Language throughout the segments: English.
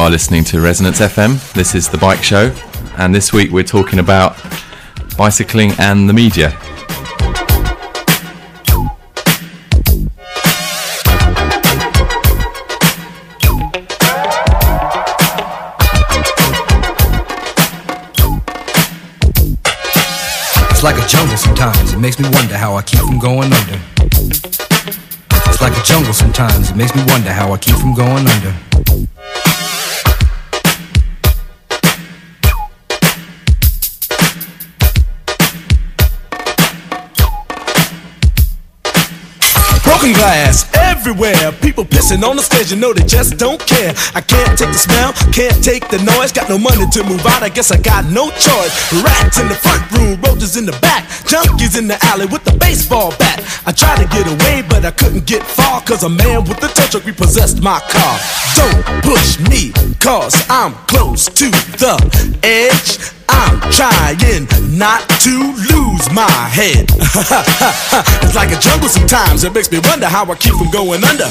Are listening to Resonance FM. This is The Bike Show, and this week we're talking about bicycling and the media. It's like a jungle sometimes. It makes me wonder how I keep from going under. It's like a jungle sometimes. It makes me wonder how I keep from going under. Broken glass everywhere. People pissing on the stage, you know they just don't care. I can't take the smell, can't take the noise. Got no money to move out, I guess I got no choice. Rats in the front room, roaches in the back, junkies in the alley with the baseball bat. I tried to get away, but I couldn't get far, cause a man with a tow truck repossessed my car. Don't push me, cause I'm close to the edge. I'm trying not to lose my head. it's like a jungle sometimes. It makes me wonder how I keep from going under.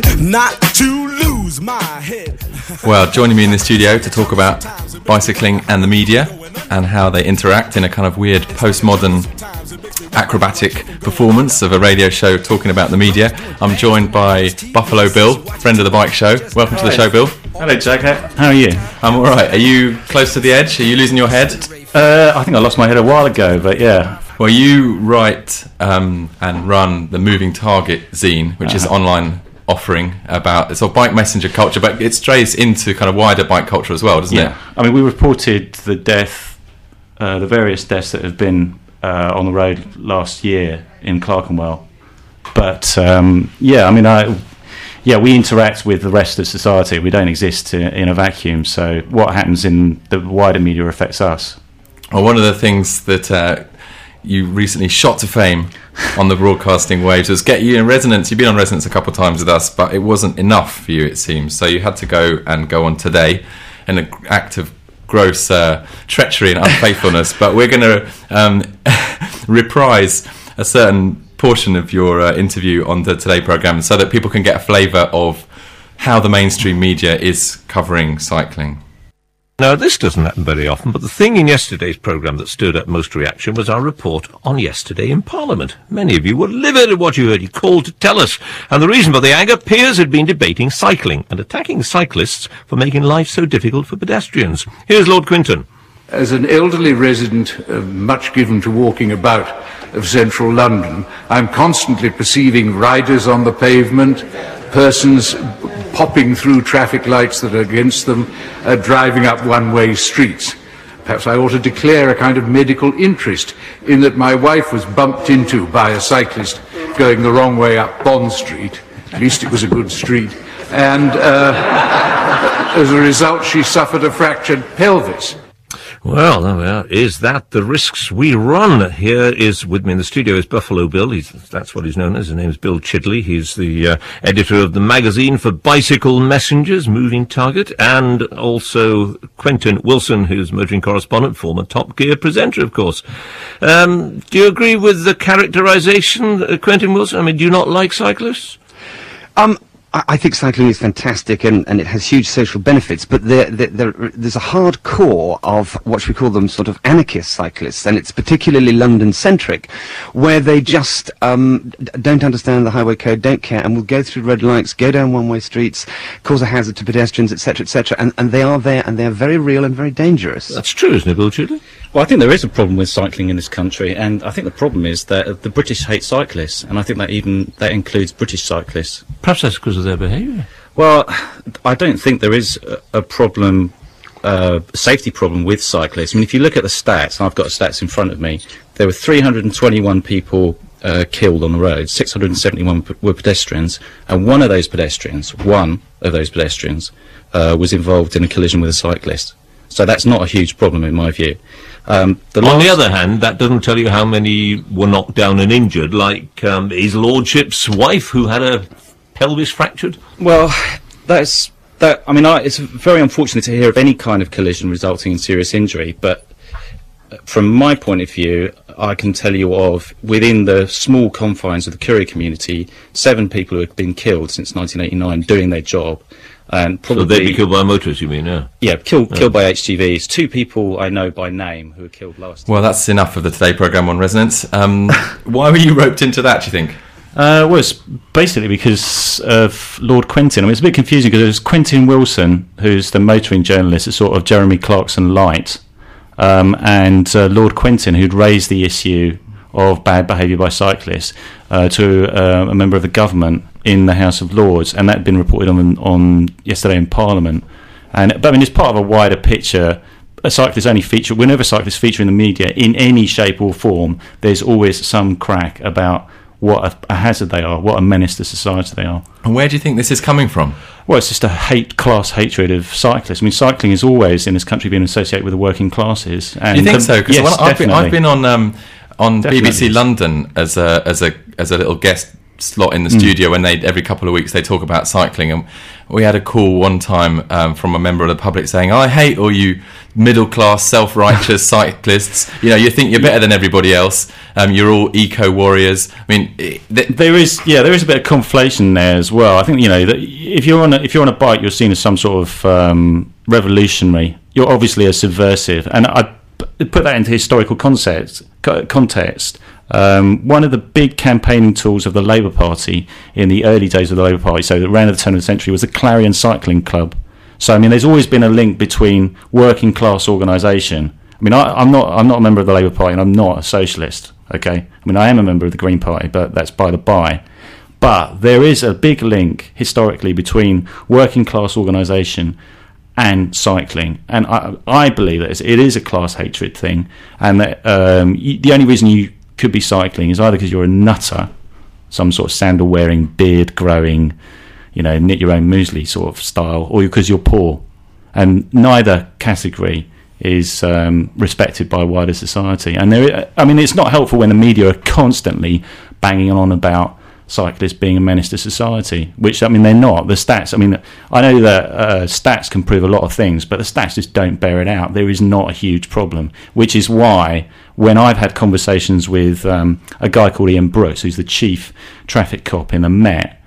not to lose my head. Well, joining me in the studio to talk about bicycling and the media and how they interact in a kind of weird postmodern acrobatic performance of a radio show talking about the media. I'm joined by Buffalo Bill, friend of the bike show. Welcome to the show, Bill. Hello, Jack. How are you? I'm all right. Are you close to the edge? Are you losing your head? Uh, I think I lost my head a while ago, but yeah. Well, you write um, and run the Moving Target zine, which is Uh-huh. online offering about it's all bike messenger culture, but it strays into kind of wider bike culture as well, doesn't Yeah. I mean, we reported the death, uh, the various deaths that have been uh, on the road last year in Clerkenwell. But um, yeah, I mean, I, yeah, we interact with the rest of society. We don't exist in, in a vacuum. So what happens in the wider media affects us. Well, one of the things that uh, you recently shot to fame on the broadcasting waves was get you in resonance. You've been on resonance a couple of times with us, but it wasn't enough for you, it seems. So you had to go and go on today in an act of gross uh, treachery and unfaithfulness. but we're going to um, reprise a certain portion of your uh, interview on the Today programme so that people can get a flavour of how the mainstream media is covering cycling. Now, this doesn't happen very often, but the thing in yesterday's programme that stirred up most reaction was our report on yesterday in Parliament. Many of you were livid at what you heard. You called to tell us. And the reason for the anger, peers had been debating cycling and attacking cyclists for making life so difficult for pedestrians. Here's Lord Quinton. As an elderly resident, uh, much given to walking about of central London, I'm constantly perceiving riders on the pavement, persons popping through traffic lights that are against them, uh, driving up one-way streets. Perhaps I ought to declare a kind of medical interest in that my wife was bumped into by a cyclist going the wrong way up Bond Street. At least it was a good street. And uh, as a result, she suffered a fractured pelvis. Well. Is that the risks we run? Here is with me in the studio is Buffalo Bill. He's, that's what he's known as. His name is Bill Chidley. He's the uh, editor of the magazine for Bicycle Messengers, Moving Target, and also Quentin Wilson, who's motoring correspondent, former Top Gear presenter, of course. Um, do you agree with the characterization, uh, Quentin Wilson? I mean, do you not like cyclists? Um, I, I think cycling is fantastic and, and it has huge social benefits, but there, there, there, there's a hard core of what we call them sort of anarchist cyclists, and it's particularly London-centric, where they just um, don't understand the highway code, don't care, and will go through red lights, go down one-way streets, cause a hazard to pedestrians, etc., etc., and, and they are there, and they are very real and very dangerous. That's true, isn't it, Bill Chidley? Well, I think there is a problem with cycling in this country, and I think the problem is that the British hate cyclists, and I think that even that includes British cyclists. Perhaps that's because of their behaviour. Well, I don't think there is a, problem, uh, safety problem with cyclists. I mean, if you look at the stats, and I've got the stats in front of me, there were 321 people uh, killed on the road, 671 p- were pedestrians, and one of those pedestrians, one, of those pedestrians uh, was involved in a collision with a cyclist. So that's not a huge problem in my view. Um, the On the other hand, that doesn't tell you how many were knocked down and injured, like um, his lordship's wife, who had a pelvis fractured. Well, that's that. I mean, I, it's very unfortunate to hear of any kind of collision resulting in serious injury. But uh, from my point of view, I can tell you of within the small confines of the courier community, seven people who have been killed since 1989 doing their job, and So they'd be killed by motorists, you mean? Yeah. yeah, killed killed by HGVs. Two people I know by name who were killed last. Well, that's enough of the Today programme on resonance. Um, why were you roped into that, do you think? Uh, well, it's basically because of Lord Quinton. I mean, it's a bit confusing because it was Quentin Wilson, who's the motoring journalist, it's sort of Jeremy Clarkson light, um, and uh, Lord Quinton, who'd raised the issue of bad behaviour by cyclists uh, to uh, a member of the government in the House of Lords, and that had been reported on on yesterday in Parliament. And but I mean, it's part of a wider picture. A cyclist only feature whenever cyclists feature in the media in any shape or form. There's always some crack about what a, a hazard they are, what a menace to society they are. And where do you think this is coming from? Well, it's just a hate class hatred of cyclists. I mean, cycling has always in this country been associated with the working classes. And you think the- so? Because yes, I've been, I've been on um, on Definitely. BBC London as a as a as a little guest slot in the Mm. studio when they every couple of weeks they talk about cycling and we had a call one time um, from a member of the public saying I hate all you middle class self righteous cyclists you know you think you're better than everybody else um, you're all eco warriors I mean th- there is yeah there is a bit of conflation there as well. I think you know that if you're on a, if you're on a bike, you're seen as some sort of um, revolutionary. You're obviously a subversive, and I put that into historical. Context. Um, one of the big campaigning tools of the Labour Party in the early days of the Labour Party, so around the turn of the century, was the Clarion Cycling Club. So I mean, there's always been a link between working class organisation. I mean, I, I'm not I'm not a member of the Labour Party, and I'm not a socialist. Okay, I mean, I am a member of the Green Party, but that's by the by. But there is a big link historically between working class organisation and cycling, and I, I believe that it's- a class hatred thing, and that um, the only reason you could be cycling is either because you're a nutter, some sort of sandal wearing, beard growing, you know, knit your own muesli sort of style, or because you're poor, and neither category is um, respected by wider society. And there, I mean, it's not helpful when the media are constantly banging on about cyclists being a menace to society, which I mean they're not. The stats, I mean, I know that uh, stats can prove a lot of things, but the stats just don't bear it out. There is not a huge problem, which is why when I've had conversations with um, a guy called Ian Brooks, who's the chief traffic cop in the Met,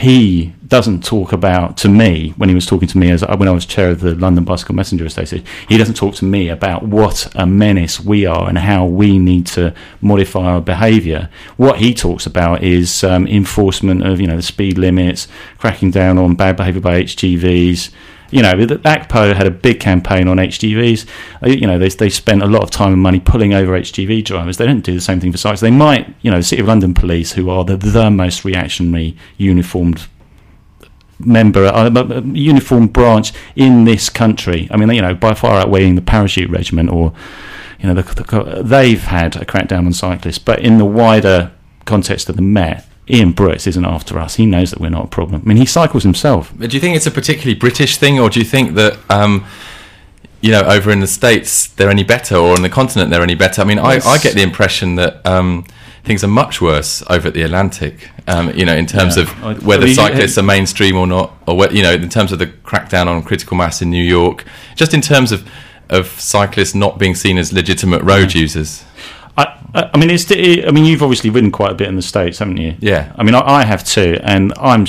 he doesn't talk about to me when he was talking to me as when I was chair of the London Bicycle Messenger Association. He doesn't talk to me about what a menace we are and how we need to modify our behaviour. What he talks about is um, enforcement of you know the speed limits, cracking down on bad behaviour by HGVs. You know, ACPO had a big campaign on HGVs. Uh, You know, they, they spent a lot of time and money pulling over HGV drivers. They don't do the same thing for cyclists. They might, you know, City of London Police, who are the, the most reactionary uniformed member, uh, uh, uniformed branch in this country. I mean, you know, by far outweighing the parachute regiment or, you know, the, the, they've had a crackdown on cyclists. But in the wider context of the Met, Ian Brooks isn't after us. He knows that we're not a problem. I mean, he cycles himself. do you think it's a particularly British thing or do you think that um, you know over in the states they're any better or on the continent they're any better I mean I, Yes. I get the impression that um, things are much worse over at the Atlantic um, you know in terms Yeah. of I- whether I mean, cyclists are mainstream or not or whether, you know in terms of the crackdown on critical mass in New York just in terms of of cyclists not being seen as legitimate road users I, mean, it's. It, I mean, you've obviously ridden quite a bit in the states, haven't you? Yeah. I mean, I, I have too, and I'm.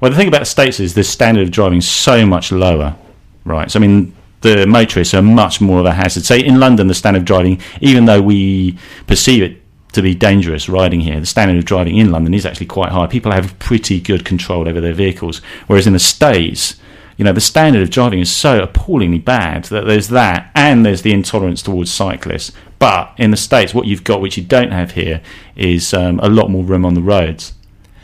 Well, the thing about the states is the standard of driving is so much lower, right? So I mean, the motorists are much more of a hazard. Say in London, the standard of driving, even though we perceive it to be dangerous riding here, the standard of driving in London is actually quite high. People have pretty good control over their vehicles, whereas in the states. You know, the standard of driving is so appallingly bad that there's that, and there's the intolerance towards cyclists. But in the States, what you've got, which you don't have here, is um, a lot more room on the roads.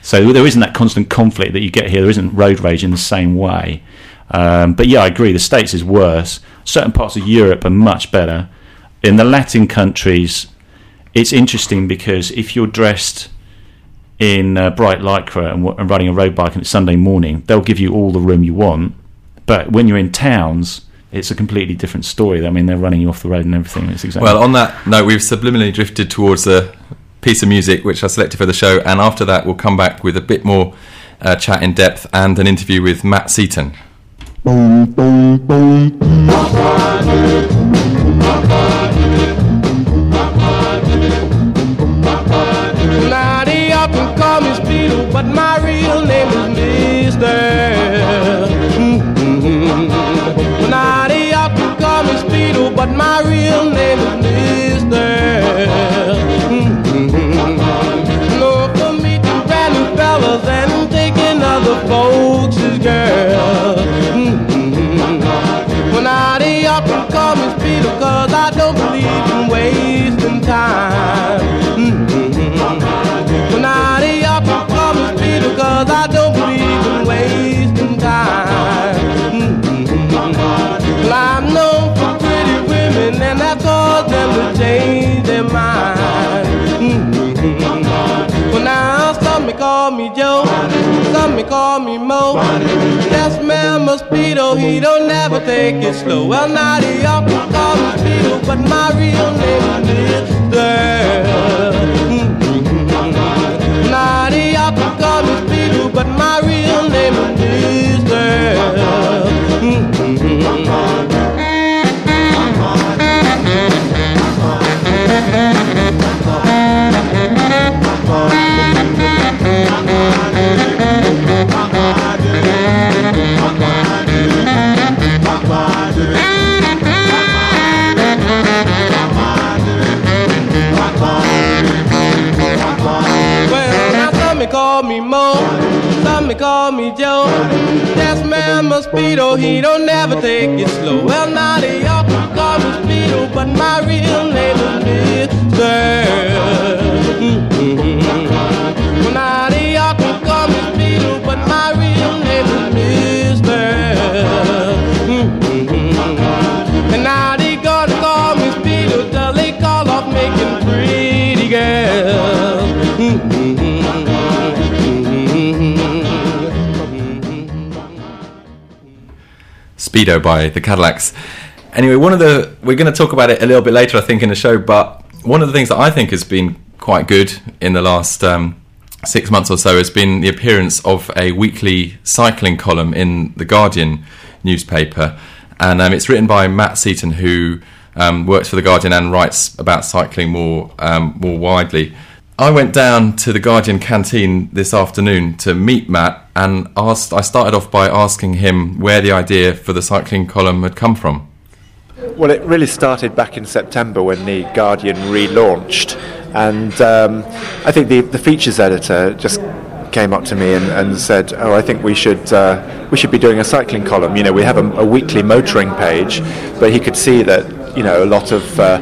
So there isn't that constant conflict that you get here. There isn't road rage in the same way. Um, but yeah, I agree. The States is worse. Certain parts of Europe are much better. In the Latin countries, it's interesting because if you're dressed in uh, bright lycra and, and riding a road bike and it's Sunday morning, they'll give you all the room you want. But when you're in towns, it's a completely different story. I mean, they're running you off the road and everything. It's exactly Well, on that note, we've subliminally drifted towards a piece of music which I selected for the show, and after that, we'll come back with a bit more uh, chat in depth and an interview with Matt Seaton. Call me Joe, some may call me Mo. That's man mosquito, he don't never take it slow. Well, now they often call me Speedo, but my real name is. Mm-hmm. Now they often call me Speedo, but my real name is Well, call me Mo, some may call me Joe. That's man mosquito, he don't never take it slow. Well, now they all call me Speedo, but my real name is Mister. Speedo by the Cadillacs. Anyway, one of the we're going to talk about it a little bit later, I think, in the show. But one of the things that I think has been quite good in the last um, six months or so has been the appearance of a weekly cycling column in the Guardian newspaper, and um, it's written by Matt Seaton, who um, works for the Guardian and writes about cycling more um, more widely. I went down to the Guardian canteen this afternoon to meet Matt and asked. I started off by asking him where the idea for the cycling column had come from. Well, it really started back in September when the Guardian relaunched, and um, I think the, the features editor just came up to me and, and said, "Oh, I think we should uh, we should be doing a cycling column. You know, we have a, a weekly motoring page, but he could see that you know a lot of uh,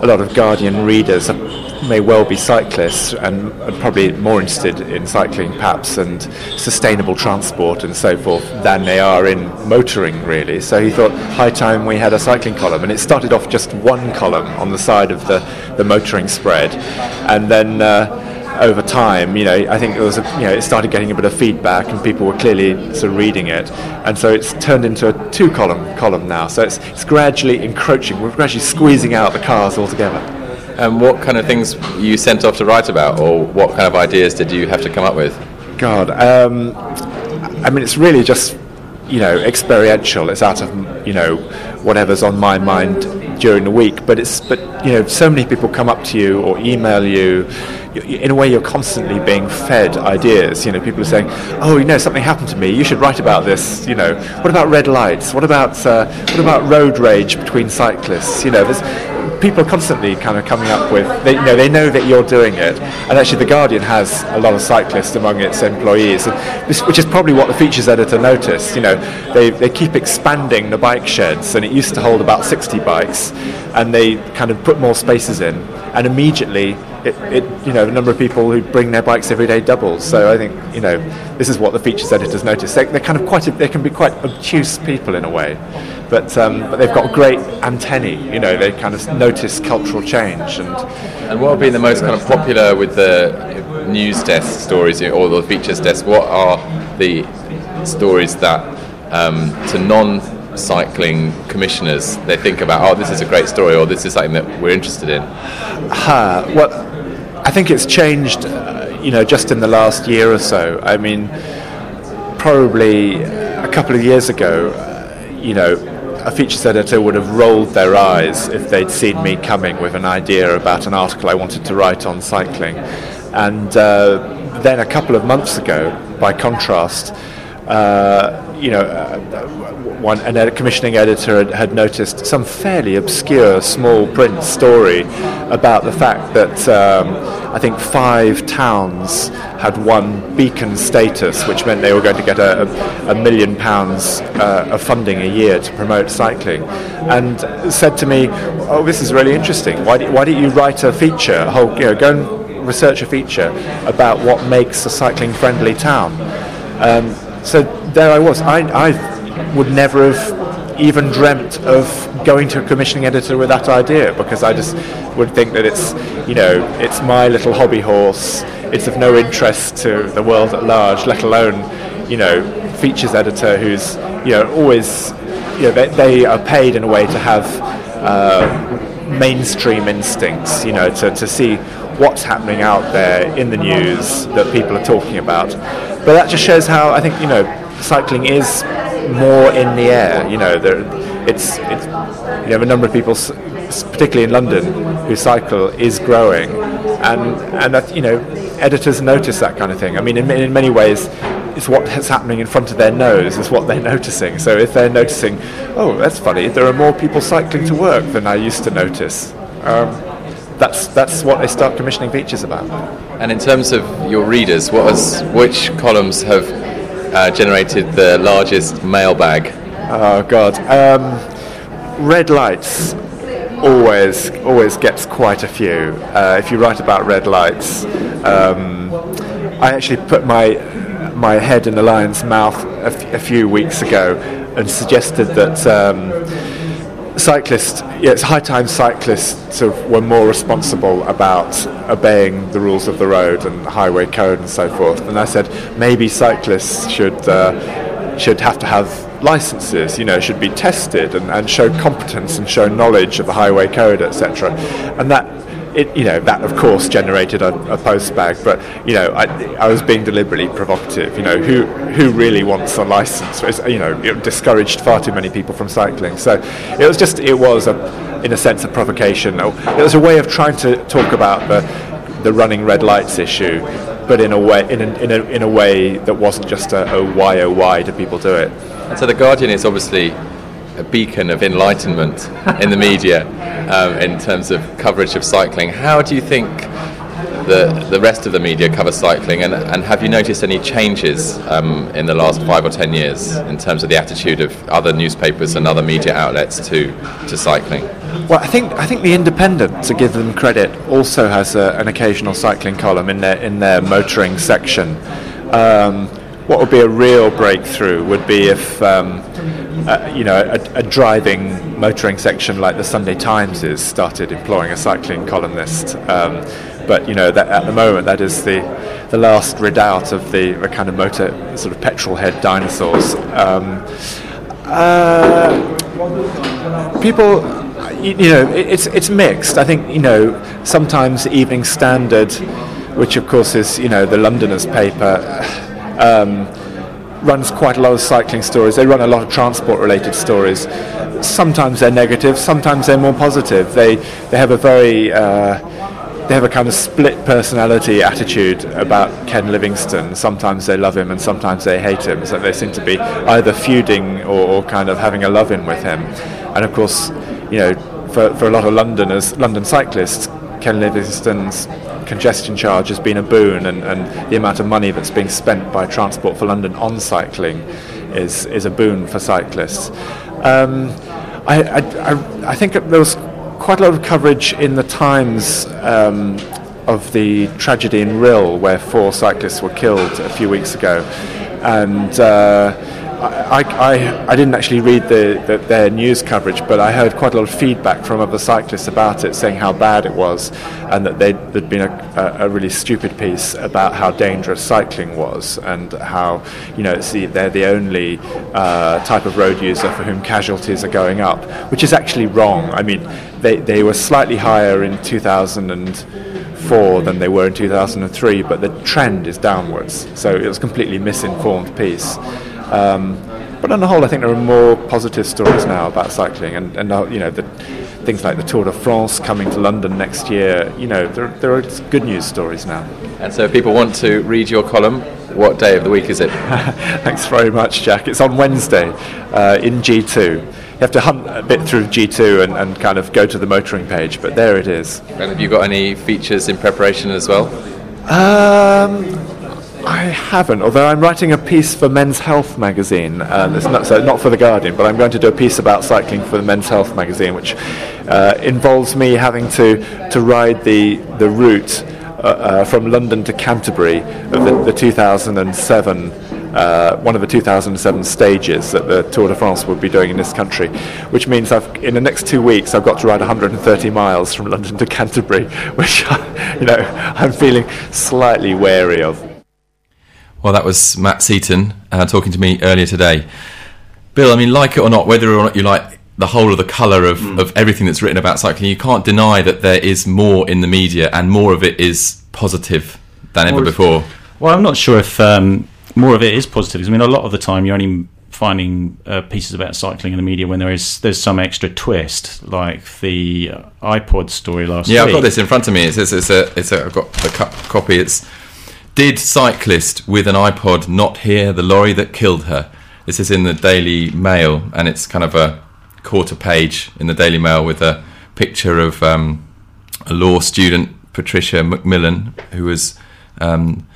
a lot of Guardian readers may well be cyclists and probably more interested in cycling, perhaps, and sustainable transport and so forth than they are in motoring, really. So he thought, high time we had a cycling column, and it started off just one column on the side of the the motoring spread, and then. Uh, over time, you know, I think it was, a, you know, it started getting a bit of feedback, and people were clearly sort of reading it, and so it's turned into a two-column column now. So it's it's gradually encroaching. We're gradually squeezing out the cars altogether. And what kind of things you sent off to write about, or what kind of ideas did you have to come up with? God, um, I mean, it's really just you know experiential. It's out of you know whatever's on my mind during the week. But it's but you know so many people come up to you or email you. In a way, you're constantly being fed ideas. You know, people are saying, "Oh, you know, something happened to me. You should write about this." You know, what about red lights? What about uh, what about road rage between cyclists? You know, there's people are constantly kind of coming up with they, you know they know that you're doing it. And actually the Guardian has a lot of cyclists among its employees which is probably what the features editor noticed. You know they, they keep expanding the bike sheds and it used to hold about 60 bikes and they kind of put more spaces in. And immediately it, it you know the number of people who bring their bikes every day doubles so I think you know this is what the features editors notice they, they're kind of quite a, they can be quite obtuse people in a way but um, but they've got great antennae. You know, they kind of notice cultural change. And And what have been the most kind of popular with the news desk stories or the features desk? What are the stories that um, to non-cycling commissioners they think about? Oh, this is a great story, or this is something that we're interested in. Ha, well, I think it's changed, uh, you know, just in the last year or so. I mean, probably a couple of years ago, uh, you know, a features editor would have rolled their eyes if they'd seen me coming with an idea about an article I wanted to write on cycling. And uh, then a couple of months ago, by contrast, uh, you know, uh, one an commissioning editor had, had noticed some fairly obscure small print story about the fact that um, I think five towns had won beacon status, which meant they were going to get a, a, a million pounds uh, of funding a year to promote cycling, and said to me, "Oh, this is really interesting. Why, do, why don't you write a feature? A whole, you know, go and research a feature about what makes a cycling-friendly town." Um, so there I was. I, I would never have even dreamt of going to a commissioning editor with that idea because I just would think that it's, you know, it's my little hobby horse. It's of no interest to the world at large, let alone, you know, features editor who's, you know, always, you know, they, they are paid in a way to have uh, mainstream instincts, you know, to, to see what's happening out there in the news that people are talking about. But that just shows how I think you know cycling is more in the air. You know, there, it's it's you know the number of people, particularly in London, who cycle is growing, and and that you know editors notice that kind of thing. I mean, in, in many ways. It's what's happening in front of their nose is what they're noticing. So if they're noticing, oh, that's funny, there are more people cycling to work than I used to notice. Um, that's that's what they start commissioning features about. And in terms of your readers, what has, which columns have uh, generated the largest mailbag? Oh God, um, red lights always always gets quite a few. Uh, if you write about red lights, um, I actually put my my head in the lion's mouth a, f- a few weeks ago and suggested that. Um, cyclists, yeah, it's high time cyclists sort of were more responsible about obeying the rules of the road and highway code and so forth. And I said maybe cyclists should uh, should have to have licenses, you know, should be tested and, and show competence and show knowledge of the highway code, etc. And that. It, you know that of course generated a, a but you know I, I was being deliberately provocative. You know who who really wants a license? It's, you know it discouraged far too many people from cycling. So it was just it was a in a sense a provocation. It was a way of trying to talk about the the running red lights issue, but in a way in a, in a, in a way that wasn't just a, a why oh why do people do it. And so the Guardian is obviously a beacon of enlightenment in the media um, in terms of coverage of cycling. How do you think the the rest of the media cover cycling, and, and have you noticed any changes um, in the last five or ten years in terms of the attitude of other newspapers and other media outlets to to cycling? Well, I think I think the Independent, to give them credit, also has a, an occasional cycling column in their in their motoring section. Um, what would be a real breakthrough would be if um, uh, you know a, a driving motoring section like the Sunday Times is started employing a cycling columnist. Um, but you know that at the moment that is the the last redoubt of the, the kind of motor sort of petrol head dinosaurs. Um, uh, people you, know it's it's mixed i think you know sometimes evening standard which of course is you know the londoners paper um, runs quite a lot of cycling stories they run a lot of transport related stories sometimes they're negative sometimes they're more positive they they have a very uh, they have a kind of split personality attitude about Ken Livingstone. Sometimes they love him and sometimes they hate him. So they seem to be either feuding or, or kind of having a love in with him. And of course, you know, for, for a lot of Londoners, London cyclists, Ken Livingstone's congestion charge has been a boon, and, and the amount of money that's being spent by Transport for London on cycling is, is a boon for cyclists. Um, I, I, I, think there was quite a lot of coverage in the Times um, of the tragedy in Rhyl, where four cyclists were killed a few weeks ago, and uh, I, I, I didn't actually read the, the, their news coverage, but I heard quite a lot of feedback from other cyclists about it, saying how bad it was, and that they'd, there'd been a, a, really stupid piece about how dangerous cycling was, and how you know the, they're the only uh, type of road user for whom casualties are going up, which is actually wrong. I mean, they, they were slightly higher in 2004 than they were in 2003, but the trend is downwards. So it was a completely misinformed piece. Um, but on the whole, I think there are more positive stories now about cycling, and, and uh, you know, the, things like the Tour de France coming to London next year. You know, there, there are good news stories now. And so, if people want to read your column, what day of the week is it? Thanks very much, Jack. It's on Wednesday uh, in G2. You have to hunt a bit through G2 and, and kind of go to the motoring page, but there it is. And have you got any features in preparation as well? Um, I haven't, although I'm writing a piece for Men's Health magazine. Um, it's not, so not for The Guardian, but I'm going to do a piece about cycling for the Men's Health magazine, which uh, involves me having to, to ride the, the route uh, uh, from London to Canterbury of the, the 2007 uh, one of the 2007 stages that the Tour de France will be doing in this country, which means I've, in the next two weeks I've got to ride 130 miles from London to Canterbury, which you know I'm feeling slightly wary of. Well, that was Matt Seaton uh, talking to me earlier today. Bill, I mean, like it or not, whether or not you like the whole of the colour of, Mm. of everything that's written about cycling, you can't deny that there is more in the media and more of it is positive than ever More is- before. Well, I'm not sure if um, more of it is positive. I mean, a lot of the time you're only finding uh, pieces about cycling in the media when there is there's some extra twist, like the uh, iPod story last week. Yeah, I've got this in front of me. It's, it's, it's a, it's a, I've got the co- copy. It's did cyclist with an iPod not hear the lorry that killed her? This is in the Daily Mail, and it's kind of a quarter page in the Daily Mail with a picture of um, a law student, Patricia Macmillan, who was um,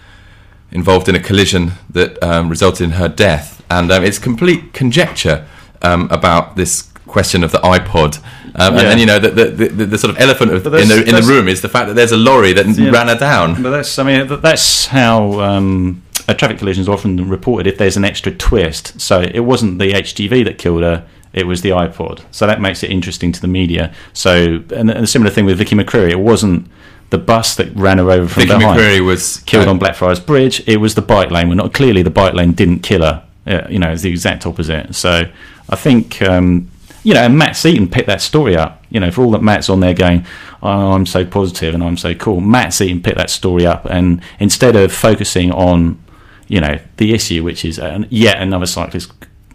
involved in a collision that um, resulted in her death. And um, it's complete conjecture um, about this question of the iPod. Um, and, Yeah. and you know, the, the, the, the sort of elephant of, in, the, in the room is the fact that there's a lorry that Yeah. ran her down. But that's, I mean, that's how um, a traffic collision is often reported if there's an extra twist. So it wasn't the HGV that killed her, it was the iPod. So that makes it interesting to the media. So, and, and a similar thing with Vicky McCreery, it wasn't the bus that ran her over from Vicky behind. McCreery was killed uh, on Blackfriars Bridge. It was the bike lane. Well, not clearly the bike lane didn't kill her. Uh, you know, it's the exact opposite. So I think um, you know, and Matt Seaton picked that story up. You know, for all that Matt's on there going, oh, I'm so positive and I'm so cool. Matt Seaton picked that story up, and instead of focusing on you know the issue, which is an, yet another cyclist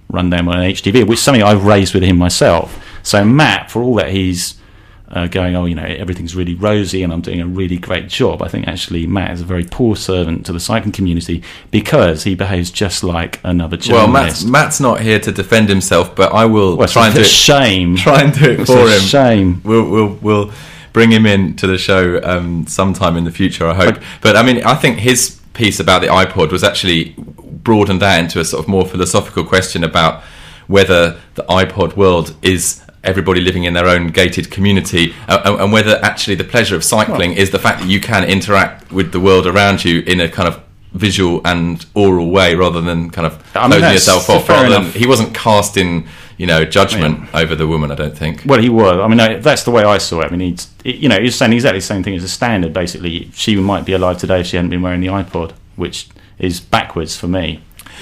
run down on an HGV, which is something I've raised with him myself. So Matt, for all that he's uh, going, oh, you know, everything's really rosy and I'm doing a really great job. I think actually Matt is a very poor servant to the cycling community because he behaves just like another Well. Matt's, Matt's not here to defend himself, but I will Well, try and do it. shame. Try and do it It's for a him. shame. We'll we'll we'll bring him in to the show um, sometime in the future. I hope. But I mean, I think his piece about the iPod was actually broadened out into a sort of more philosophical question about whether the iPod world is everybody living in their own gated community uh, and- and whether actually the pleasure of cycling is the fact that you can interact with the world around you in a kind of visual and oral way rather than kind of I mean, closing yourself off rather than enough. he wasn't casting you know judgment over the woman i don't think Well, he was. I mean, that's the way I saw it. I mean, he's, you know, he's saying exactly the same thing as a standard. Basically, she might be alive today if she hadn't been wearing the iPod, which is backwards for me.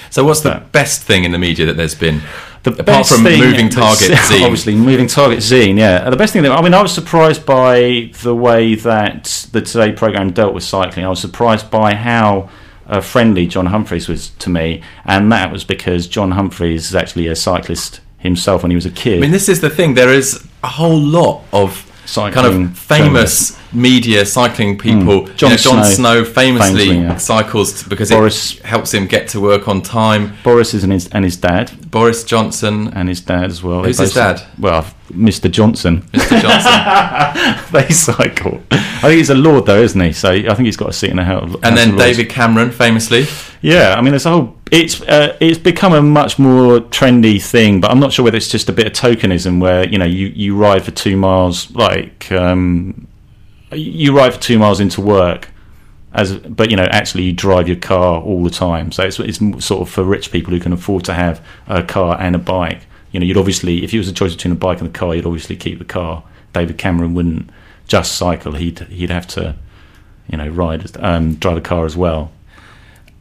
so what's the best thing in the media that there's been The apart from moving target zine obviously moving target zine. Yeah, the best thing. That, I mean, I was surprised by the way that the Today program dealt with cycling. I was surprised by how. Uh, friendly John Humphrys was to me, and that was because John Humphrys is actually a cyclist himself when he was a kid. I mean, this is the thing. There is a whole lot of kind of famous media cycling people. Mm. John John, Jon Snow, Snow, famously, famously, yeah. cycles because Boris- it helps him get to work on time. Boris is and his, and his dad, Boris Johnson, and his dad as well. Who's his dad? Well, Mr. Johnson. Mr. Johnson, they cycle. I think he's a lord, though, isn't he? So I think he's got a seat in the house. and then David Cameron, famously. Yeah, I mean, there's a whole. It's uh, it's become a much more trendy thing, but I'm not sure whether it's just a bit of tokenism where you know you, you ride for two miles, like um, you ride for two miles into work, As but you know, actually, you drive your car all the time, so it's, it's sort of for rich people who can afford to have a car and a bike. You know, you'd obviously, if it was a choice between a bike and a car, you'd obviously keep the car. David Cameron wouldn't just cycle; he'd he'd have to, you know, ride, um, drive a car as well.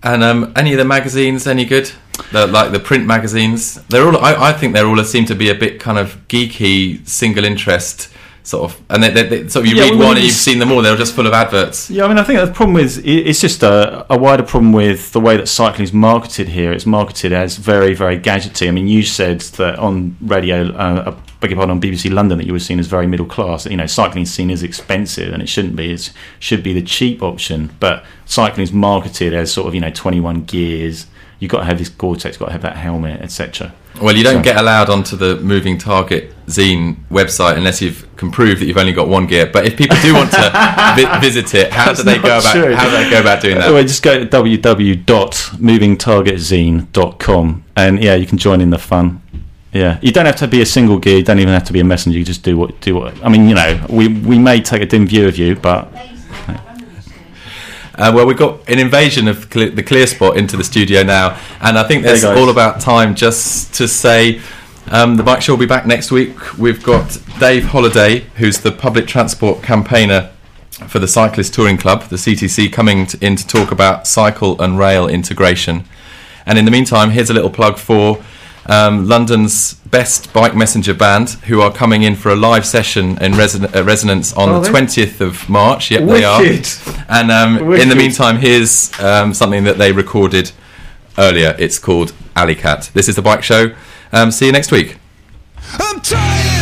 And um, any of the magazines any good? The, like the print magazines, they're all. I, I think they're all seem to be a bit kind of geeky, single interest sort of. And they, they, they, sort of you Yeah, read well, one and you've seen them all. They're just full of adverts. Yeah, I mean, I think the problem is it's just a, a wider problem with the way that cycling is marketed here. It's marketed as very, very gadgety. I mean, you said that on radio, uh, beg your pardon, on BBC London, that you were seen as very middle class. You know, cycling is seen as expensive, and it shouldn't be. It should be the cheap option. But cycling is marketed as sort of you know 21 gears. You've got to have this Gore-Tex, got to have that helmet, etc. Well, you don't So- get allowed onto the Moving Target zine website unless you can prove that you've only got one gear. But if people do want to vi- visit it, how do they go about? true. How do they go about doing that? Well, just go to www.movingtargetzine.com and yeah, you can join in the fun. Yeah, you don't have to be a single gear. You don't even have to be a messenger. You just do what do what. I mean, you know, we we may take a dim view of you, but Uh, well, we've got an invasion of the clear spot into the studio now, and I think it's all about time just to say um, the bike show will be back next week. We've got Dave Holladay, who's the public transport campaigner for the Cyclist Touring Club, the CTC, coming to, in to talk about cycle and rail integration. And in the meantime, here's a little plug for um, London's best bike messenger band, who are coming in for a live session in reson- uh, resonance on Are the they? 20th of March. Yep, they are. And um, in the meantime, here's um, something that they recorded earlier. It's called Alley Cat. This is the bike show. Um, see you next week. I'm tired